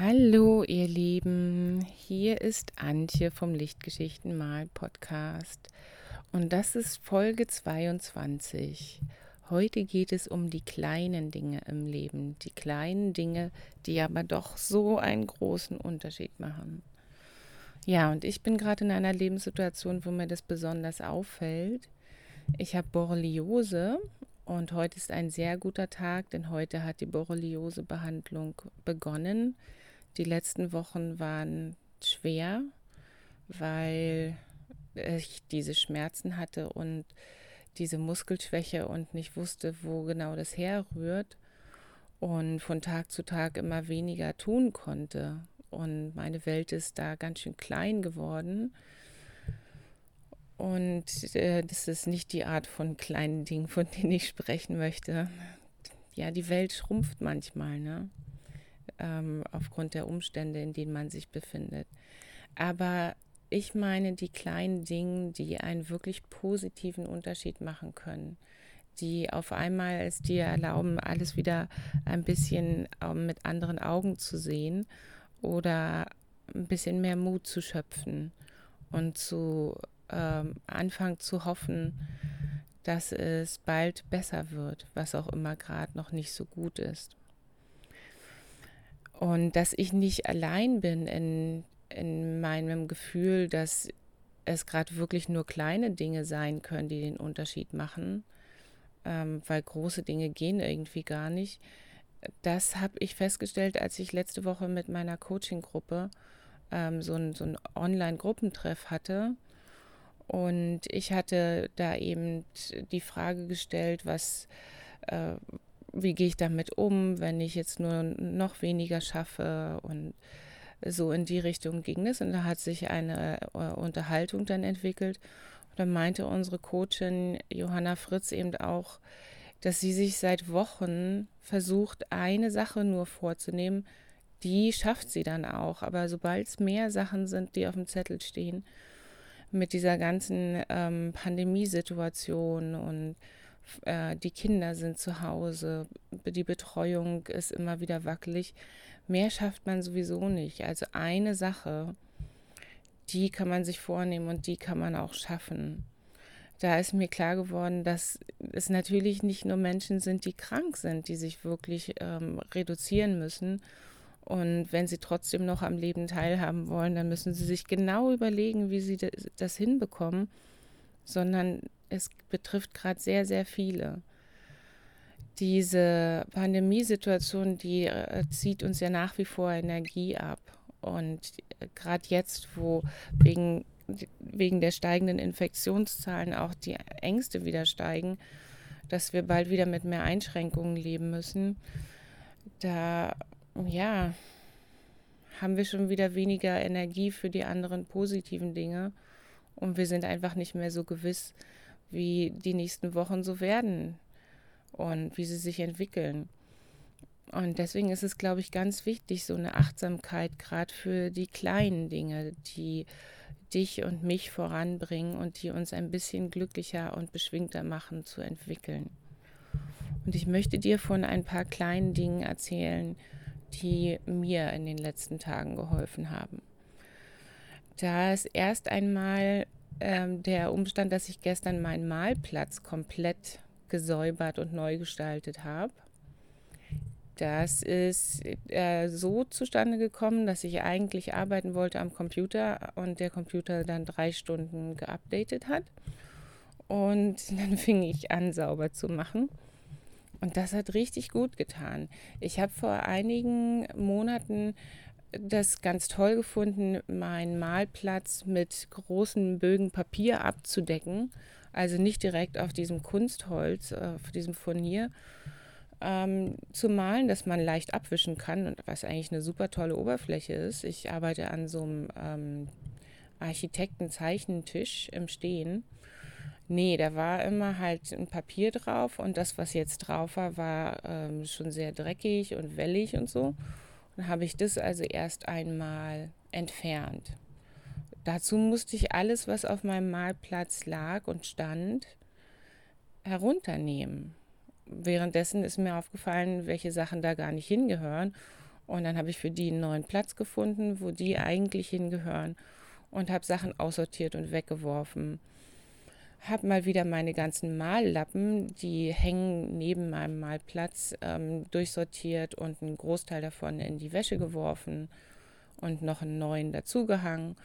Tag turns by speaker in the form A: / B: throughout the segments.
A: Hallo ihr Lieben, hier ist Antje vom Lichtgeschichten Podcast und das ist Folge 22. Heute geht es um die kleinen Dinge im Leben, die kleinen Dinge, die aber doch so einen großen Unterschied machen. Ja, und ich bin gerade in einer Lebenssituation, wo mir das besonders auffällt. Ich habe Borreliose und heute ist ein sehr guter Tag, denn heute hat die Borreliose-Behandlung begonnen. Die letzten Wochen waren schwer, weil ich diese Schmerzen hatte und diese Muskelschwäche und nicht wusste, wo genau das herrührt und von Tag zu Tag immer weniger tun konnte. Und meine Welt ist da ganz schön klein geworden. Und äh, das ist nicht die Art von kleinen Dingen, von denen ich sprechen möchte. Ja, die Welt schrumpft manchmal, ne? Ähm, aufgrund der Umstände, in denen man sich befindet. Aber ich meine die kleinen Dinge, die einen wirklich positiven Unterschied machen können, die auf einmal es dir erlauben, alles wieder ein bisschen ähm, mit anderen Augen zu sehen oder ein bisschen mehr Mut zu schöpfen und zu ähm, anfangen zu hoffen, dass es bald besser wird, was auch immer gerade noch nicht so gut ist. Und dass ich nicht allein bin in, in meinem Gefühl, dass es gerade wirklich nur kleine Dinge sein können, die den Unterschied machen, ähm, weil große Dinge gehen irgendwie gar nicht. Das habe ich festgestellt, als ich letzte Woche mit meiner Coaching-Gruppe ähm, so ein, so ein Online-Gruppentreff hatte. Und ich hatte da eben die Frage gestellt, was, äh, wie gehe ich damit um, wenn ich jetzt nur noch weniger schaffe und so in die Richtung ging es. Und da hat sich eine äh, Unterhaltung dann entwickelt. Und dann meinte unsere Coachin Johanna Fritz eben auch, dass sie sich seit Wochen versucht, eine Sache nur vorzunehmen. Die schafft sie dann auch. Aber sobald es mehr Sachen sind, die auf dem Zettel stehen, mit dieser ganzen ähm, Pandemiesituation und äh, die Kinder sind zu Hause, die Betreuung ist immer wieder wackelig. Mehr schafft man sowieso nicht. Also eine Sache, die kann man sich vornehmen und die kann man auch schaffen. Da ist mir klar geworden, dass es natürlich nicht nur Menschen sind, die krank sind, die sich wirklich ähm, reduzieren müssen. Und wenn sie trotzdem noch am Leben teilhaben wollen, dann müssen sie sich genau überlegen, wie sie das hinbekommen, sondern es betrifft gerade sehr, sehr viele. Diese Pandemiesituation, die äh, zieht uns ja nach wie vor Energie ab. Und gerade jetzt, wo wegen, wegen der steigenden Infektionszahlen auch die Ängste wieder steigen, dass wir bald wieder mit mehr Einschränkungen leben müssen, da ja, haben wir schon wieder weniger Energie für die anderen positiven Dinge und wir sind einfach nicht mehr so gewiss, wie die nächsten Wochen so werden und wie sie sich entwickeln. Und deswegen ist es, glaube ich, ganz wichtig, so eine Achtsamkeit gerade für die kleinen Dinge, die dich und mich voranbringen und die uns ein bisschen glücklicher und beschwingter machen, zu entwickeln. Und ich möchte dir von ein paar kleinen Dingen erzählen, die mir in den letzten Tagen geholfen haben. Da ist erst einmal ähm, der Umstand, dass ich gestern meinen Malplatz komplett gesäubert und neu gestaltet habe. Das ist äh, so zustande gekommen, dass ich eigentlich arbeiten wollte am Computer und der Computer dann drei Stunden geupdatet hat. Und dann fing ich an, sauber zu machen. Und das hat richtig gut getan. Ich habe vor einigen Monaten das ganz toll gefunden, meinen Malplatz mit großen Bögen Papier abzudecken. Also nicht direkt auf diesem Kunstholz, auf diesem Furnier ähm, zu malen, dass man leicht abwischen kann und was eigentlich eine super tolle Oberfläche ist. Ich arbeite an so einem ähm, Architekten-Zeichentisch im Stehen. Nee, da war immer halt ein Papier drauf und das, was jetzt drauf war, war ähm, schon sehr dreckig und wellig und so. Dann habe ich das also erst einmal entfernt. Dazu musste ich alles, was auf meinem Malplatz lag und stand, herunternehmen. Währenddessen ist mir aufgefallen, welche Sachen da gar nicht hingehören. Und dann habe ich für die einen neuen Platz gefunden, wo die eigentlich hingehören und habe Sachen aussortiert und weggeworfen. Habe mal wieder meine ganzen Mallappen, die hängen neben meinem Malplatz, ähm, durchsortiert und einen Großteil davon in die Wäsche geworfen und noch einen neuen dazugehangen.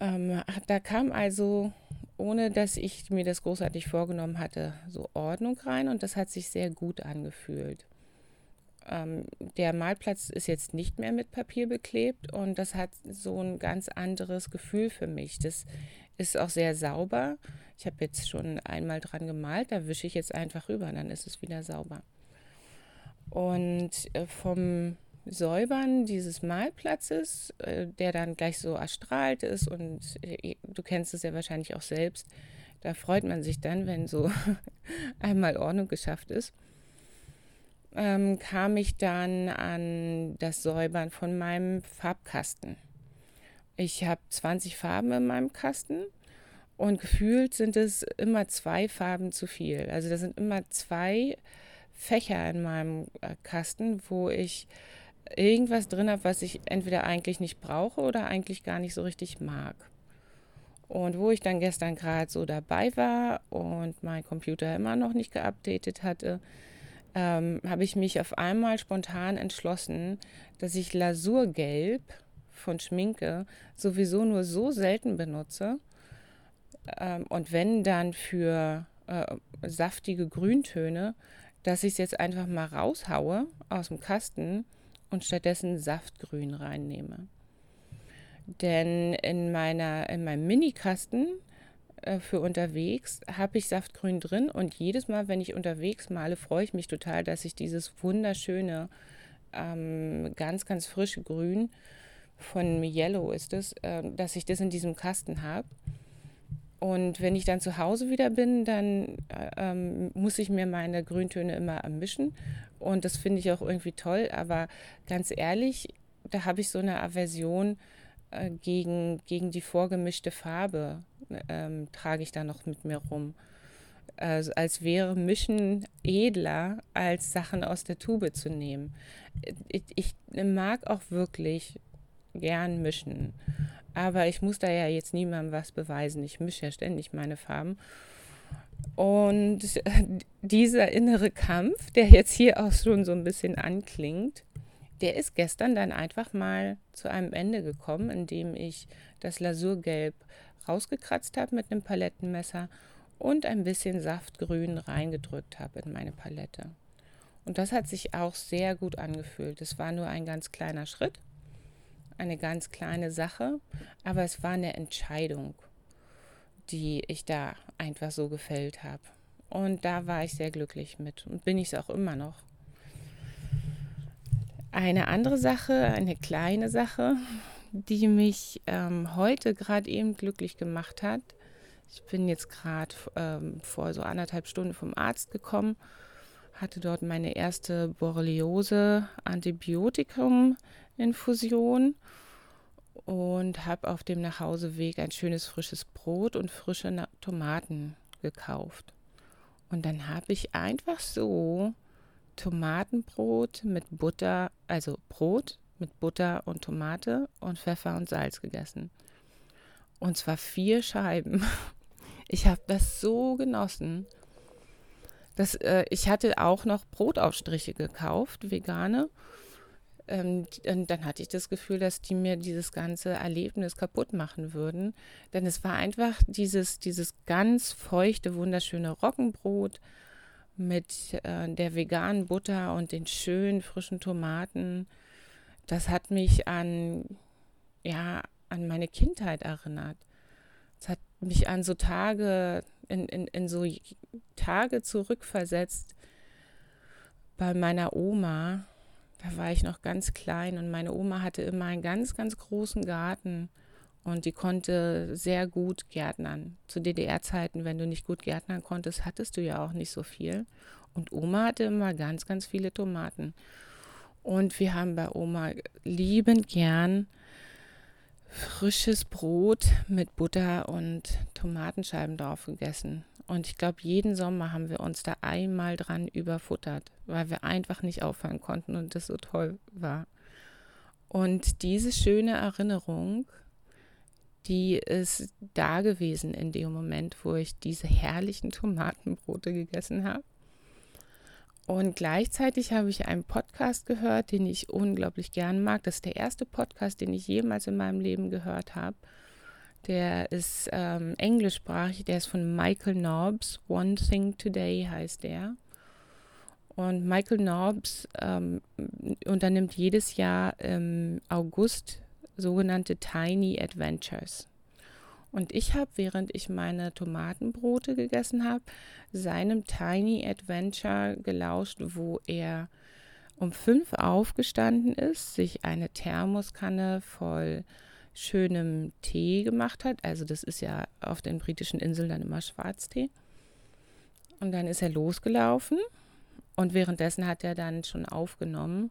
A: Ähm, da kam also, ohne dass ich mir das großartig vorgenommen hatte, so Ordnung rein und das hat sich sehr gut angefühlt. Ähm, der Malplatz ist jetzt nicht mehr mit Papier beklebt und das hat so ein ganz anderes Gefühl für mich. Das ist auch sehr sauber. Ich habe jetzt schon einmal dran gemalt, da wische ich jetzt einfach rüber, dann ist es wieder sauber. Und äh, vom Säubern dieses Malplatzes, äh, der dann gleich so erstrahlt ist und äh, du kennst es ja wahrscheinlich auch selbst, da freut man sich dann, wenn so einmal Ordnung geschafft ist ähm, kam ich dann an das Säubern von meinem Farbkasten. Ich habe 20 Farben in meinem Kasten und gefühlt sind es immer zwei Farben zu viel. Also da sind immer zwei Fächer in meinem äh, Kasten, wo ich irgendwas drin habe, was ich entweder eigentlich nicht brauche oder eigentlich gar nicht so richtig mag. Und wo ich dann gestern gerade so dabei war und mein Computer immer noch nicht geupdatet hatte, ähm, habe ich mich auf einmal spontan entschlossen, dass ich Lasurgelb von Schminke sowieso nur so selten benutze. Ähm, und wenn dann für äh, saftige Grüntöne, dass ich es jetzt einfach mal raushaue aus dem Kasten und stattdessen Saftgrün reinnehme. Denn in, meiner, in meinem Mini-Kasten äh, für unterwegs habe ich Saftgrün drin und jedes Mal, wenn ich unterwegs male, freue ich mich total, dass ich dieses wunderschöne, ähm, ganz, ganz frische Grün von Yellow ist es, äh, dass ich das in diesem Kasten habe. Und wenn ich dann zu Hause wieder bin, dann äh, ähm, muss ich mir meine Grüntöne immer ermischen. Und das finde ich auch irgendwie toll. Aber ganz ehrlich, da habe ich so eine Aversion äh, gegen, gegen die vorgemischte Farbe ähm, trage ich da noch mit mir rum. Also als wäre Mischen edler, als Sachen aus der Tube zu nehmen. Ich, ich mag auch wirklich gern mischen. Aber ich muss da ja jetzt niemandem was beweisen. Ich mische ja ständig meine Farben. Und dieser innere Kampf, der jetzt hier auch schon so ein bisschen anklingt, der ist gestern dann einfach mal zu einem Ende gekommen, indem ich das Lasurgelb rausgekratzt habe mit einem Palettenmesser und ein bisschen Saftgrün reingedrückt habe in meine Palette. Und das hat sich auch sehr gut angefühlt. Es war nur ein ganz kleiner Schritt, eine ganz kleine Sache, aber es war eine Entscheidung, die ich da einfach so gefällt habe. Und da war ich sehr glücklich mit und bin ich es auch immer noch. Eine andere Sache, eine kleine Sache, die mich ähm, heute gerade eben glücklich gemacht hat. Ich bin jetzt gerade ähm, vor so anderthalb Stunden vom Arzt gekommen, hatte dort meine erste Borreliose-Antibiotikum-Infusion und habe auf dem Nachhauseweg ein schönes frisches Brot und frische Tomaten gekauft. Und dann habe ich einfach so Tomatenbrot mit Butter, also Brot mit Butter und Tomate und Pfeffer und Salz gegessen. Und zwar vier Scheiben. Ich habe das so genossen. Das, äh, ich hatte auch noch Brotaufstriche gekauft, vegane. Ähm, dann hatte ich das Gefühl, dass die mir dieses ganze Erlebnis kaputt machen würden. Denn es war einfach dieses, dieses ganz feuchte, wunderschöne Roggenbrot mit äh, der veganen Butter und den schönen frischen Tomaten. Das hat mich an, ja, an meine Kindheit erinnert. Es hat mich an so Tage, in, in, in so Tage zurückversetzt bei meiner Oma. Da war ich noch ganz klein und meine Oma hatte immer einen ganz, ganz großen Garten und die konnte sehr gut gärtnern. Zu DDR-Zeiten, wenn du nicht gut gärtnern konntest, hattest du ja auch nicht so viel. Und Oma hatte immer ganz, ganz viele Tomaten. Und wir haben bei Oma liebend gern frisches Brot mit Butter und Tomatenscheiben drauf gegessen. Und ich glaube, jeden Sommer haben wir uns da einmal dran überfuttert, weil wir einfach nicht aufhören konnten und das so toll war. Und diese schöne Erinnerung, die ist da gewesen in dem Moment, wo ich diese herrlichen Tomatenbrote gegessen habe. Und gleichzeitig habe ich einen Podcast gehört, den ich unglaublich gern mag. Das ist der erste Podcast, den ich jemals in meinem Leben gehört habe. Der ist ähm, englischsprachig, der ist von Michael Nobbs. One Thing Today heißt der. Und Michael Nobbs ähm, unternimmt jedes Jahr im August sogenannte Tiny Adventures. Und ich habe, während ich meine Tomatenbrote gegessen habe, seinem Tiny Adventure gelauscht, wo er um fünf aufgestanden ist, sich eine Thermoskanne voll schönem Tee gemacht hat. Also das ist ja auf den britischen Inseln dann immer Schwarztee. Und dann ist er losgelaufen und währenddessen hat er dann schon aufgenommen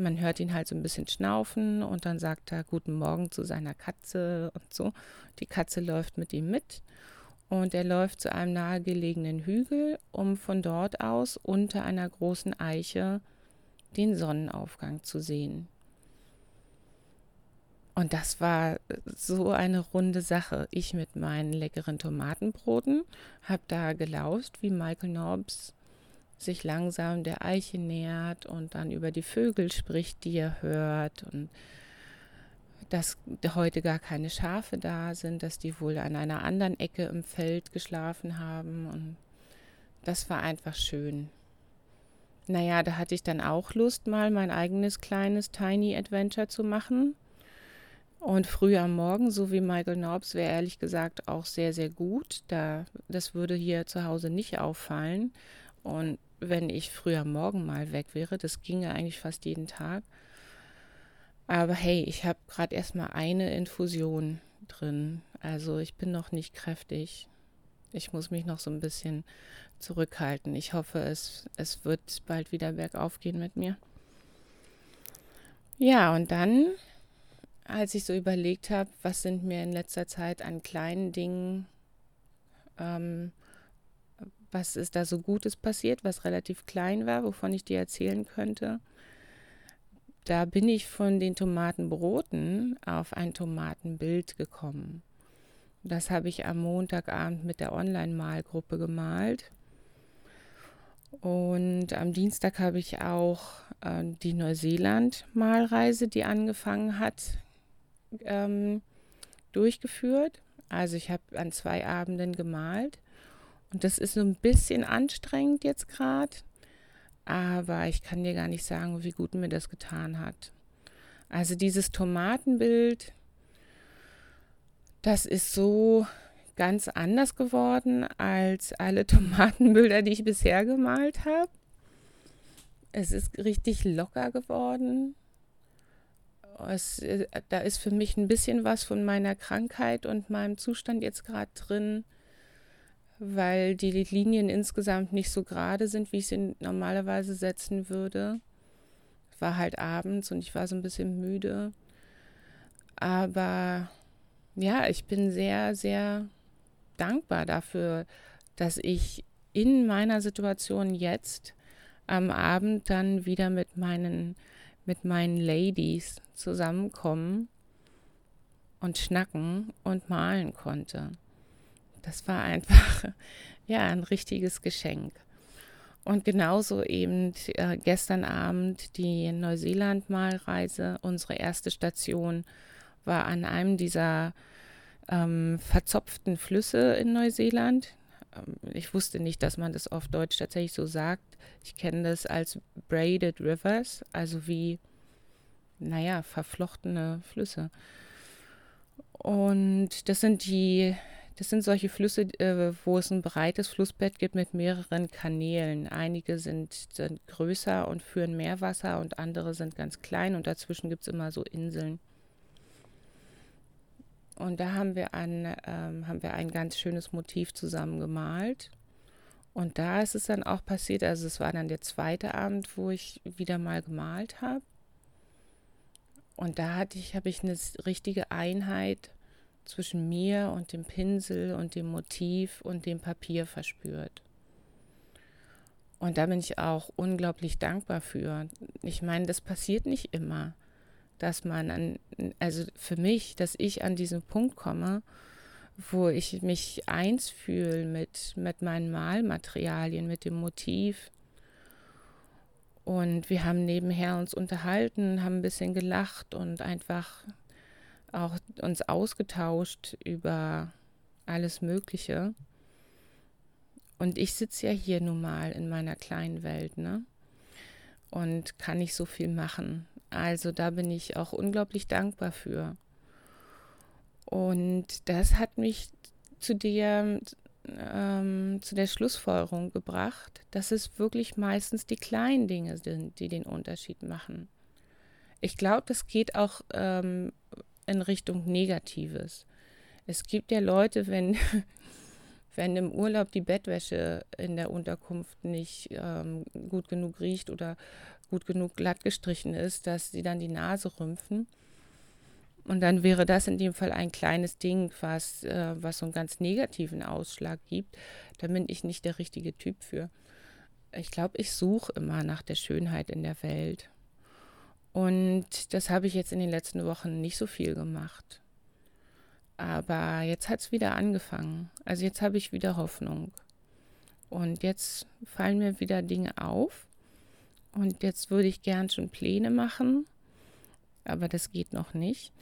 A: man hört ihn halt so ein bisschen schnaufen und dann sagt er Guten Morgen zu seiner Katze und so. Die Katze läuft mit ihm mit und er läuft zu einem nahegelegenen Hügel, um von dort aus unter einer großen Eiche den Sonnenaufgang zu sehen. Und das war so eine runde Sache. Ich mit meinen leckeren Tomatenbroten habe da gelauscht, wie Michael Nobbs sich langsam der Eiche nähert und dann über die Vögel spricht, die er hört und dass heute gar keine Schafe da sind, dass die wohl an einer anderen Ecke im Feld geschlafen haben und das war einfach schön. Naja, da hatte ich dann auch Lust, mal mein eigenes kleines Tiny Adventure zu machen. Und früh am Morgen, so wie Michael Norbs, wäre ehrlich gesagt auch sehr, sehr gut. Da, das würde hier zu Hause nicht auffallen. Und wenn ich früher morgen mal weg wäre. Das ginge eigentlich fast jeden Tag. Aber hey, ich habe gerade erstmal eine Infusion drin. Also ich bin noch nicht kräftig. Ich muss mich noch so ein bisschen zurückhalten. Ich hoffe, es, es wird bald wieder bergauf gehen mit mir. Ja, und dann, als ich so überlegt habe, was sind mir in letzter Zeit an kleinen Dingen ähm, was ist da so Gutes passiert, was relativ klein war, wovon ich dir erzählen könnte. Da bin ich von den Tomatenbroten auf ein Tomatenbild gekommen. Das habe ich am Montagabend mit der Online-Malgruppe gemalt. Und am Dienstag habe ich auch äh, die Neuseeland-Malreise, die angefangen hat, ähm, durchgeführt. Also ich habe an zwei Abenden gemalt. Und das ist so ein bisschen anstrengend jetzt gerade, aber ich kann dir gar nicht sagen, wie gut mir das getan hat. Also dieses Tomatenbild, das ist so ganz anders geworden als alle Tomatenbilder, die ich bisher gemalt habe. Es ist richtig locker geworden. Es, äh, da ist für mich ein bisschen was von meiner Krankheit und meinem Zustand jetzt gerade drin weil die Linien insgesamt nicht so gerade sind, wie ich sie normalerweise setzen würde. Es war halt abends und ich war so ein bisschen müde. Aber ja, ich bin sehr, sehr dankbar dafür, dass ich in meiner Situation jetzt am Abend dann wieder mit meinen, mit meinen Ladies zusammenkommen und schnacken und malen konnte. Das war einfach ja ein richtiges Geschenk. Und genauso eben äh, gestern Abend die Neuseeland-Malreise. Unsere erste Station war an einem dieser ähm, verzopften Flüsse in Neuseeland. Ähm, ich wusste nicht, dass man das auf Deutsch tatsächlich so sagt. Ich kenne das als Braided Rivers, also wie, naja, verflochtene Flüsse. Und das sind die das sind solche Flüsse, äh, wo es ein breites Flussbett gibt mit mehreren Kanälen. Einige sind, sind größer und führen mehr Wasser und andere sind ganz klein und dazwischen gibt es immer so Inseln. Und da haben wir, ein, ähm, haben wir ein ganz schönes Motiv zusammen gemalt. Und da ist es dann auch passiert, also es war dann der zweite Abend, wo ich wieder mal gemalt habe. Und da hatte ich, habe ich eine richtige Einheit zwischen mir und dem Pinsel und dem Motiv und dem Papier verspürt. Und da bin ich auch unglaublich dankbar für. Ich meine, das passiert nicht immer, dass man an, also für mich, dass ich an diesen Punkt komme, wo ich mich eins fühle mit, mit meinen Malmaterialien, mit dem Motiv. Und wir haben nebenher uns unterhalten, haben ein bisschen gelacht und einfach auch uns ausgetauscht über alles Mögliche. Und ich sitze ja hier nun mal in meiner kleinen Welt, ne? Und kann nicht so viel machen. Also da bin ich auch unglaublich dankbar für. Und das hat mich zu der, ähm, zu der Schlussfolgerung gebracht, dass es wirklich meistens die kleinen Dinge sind, die den Unterschied machen. Ich glaube, das geht auch ähm, in Richtung Negatives. Es gibt ja Leute, wenn, wenn im Urlaub die Bettwäsche in der Unterkunft nicht ähm, gut genug riecht oder gut genug glatt gestrichen ist, dass sie dann die Nase rümpfen. Und dann wäre das in dem Fall ein kleines Ding, was, äh, was so einen ganz negativen Ausschlag gibt. Da bin ich nicht der richtige Typ für. Ich glaube, ich suche immer nach der Schönheit in der Welt. Und das habe ich jetzt in den letzten Wochen nicht so viel gemacht. Aber jetzt hat es wieder angefangen. Also jetzt habe ich wieder Hoffnung. Und jetzt fallen mir wieder Dinge auf. Und jetzt würde ich gern schon Pläne machen. Aber das geht noch nicht.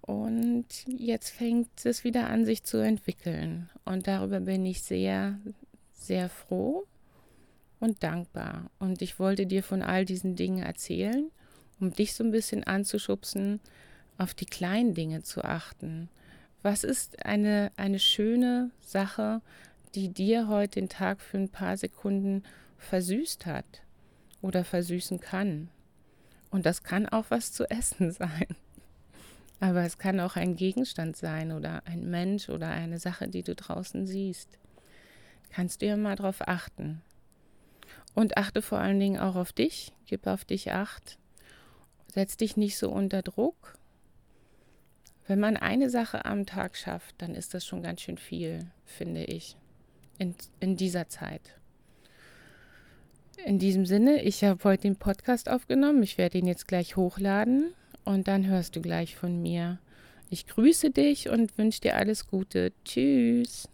A: Und jetzt fängt es wieder an, sich zu entwickeln. Und darüber bin ich sehr, sehr froh und dankbar. Und ich wollte dir von all diesen Dingen erzählen um dich so ein bisschen anzuschubsen, auf die kleinen Dinge zu achten. Was ist eine, eine schöne Sache, die dir heute den Tag für ein paar Sekunden versüßt hat oder versüßen kann? Und das kann auch was zu essen sein. Aber es kann auch ein Gegenstand sein oder ein Mensch oder eine Sache, die du draußen siehst. Kannst du ja mal drauf achten. Und achte vor allen Dingen auch auf dich, gib auf dich acht Setz dich nicht so unter Druck. Wenn man eine Sache am Tag schafft, dann ist das schon ganz schön viel, finde ich, in, in dieser Zeit. In diesem Sinne, ich habe heute den Podcast aufgenommen. Ich werde ihn jetzt gleich hochladen und dann hörst du gleich von mir. Ich grüße dich und wünsche dir alles Gute. Tschüss.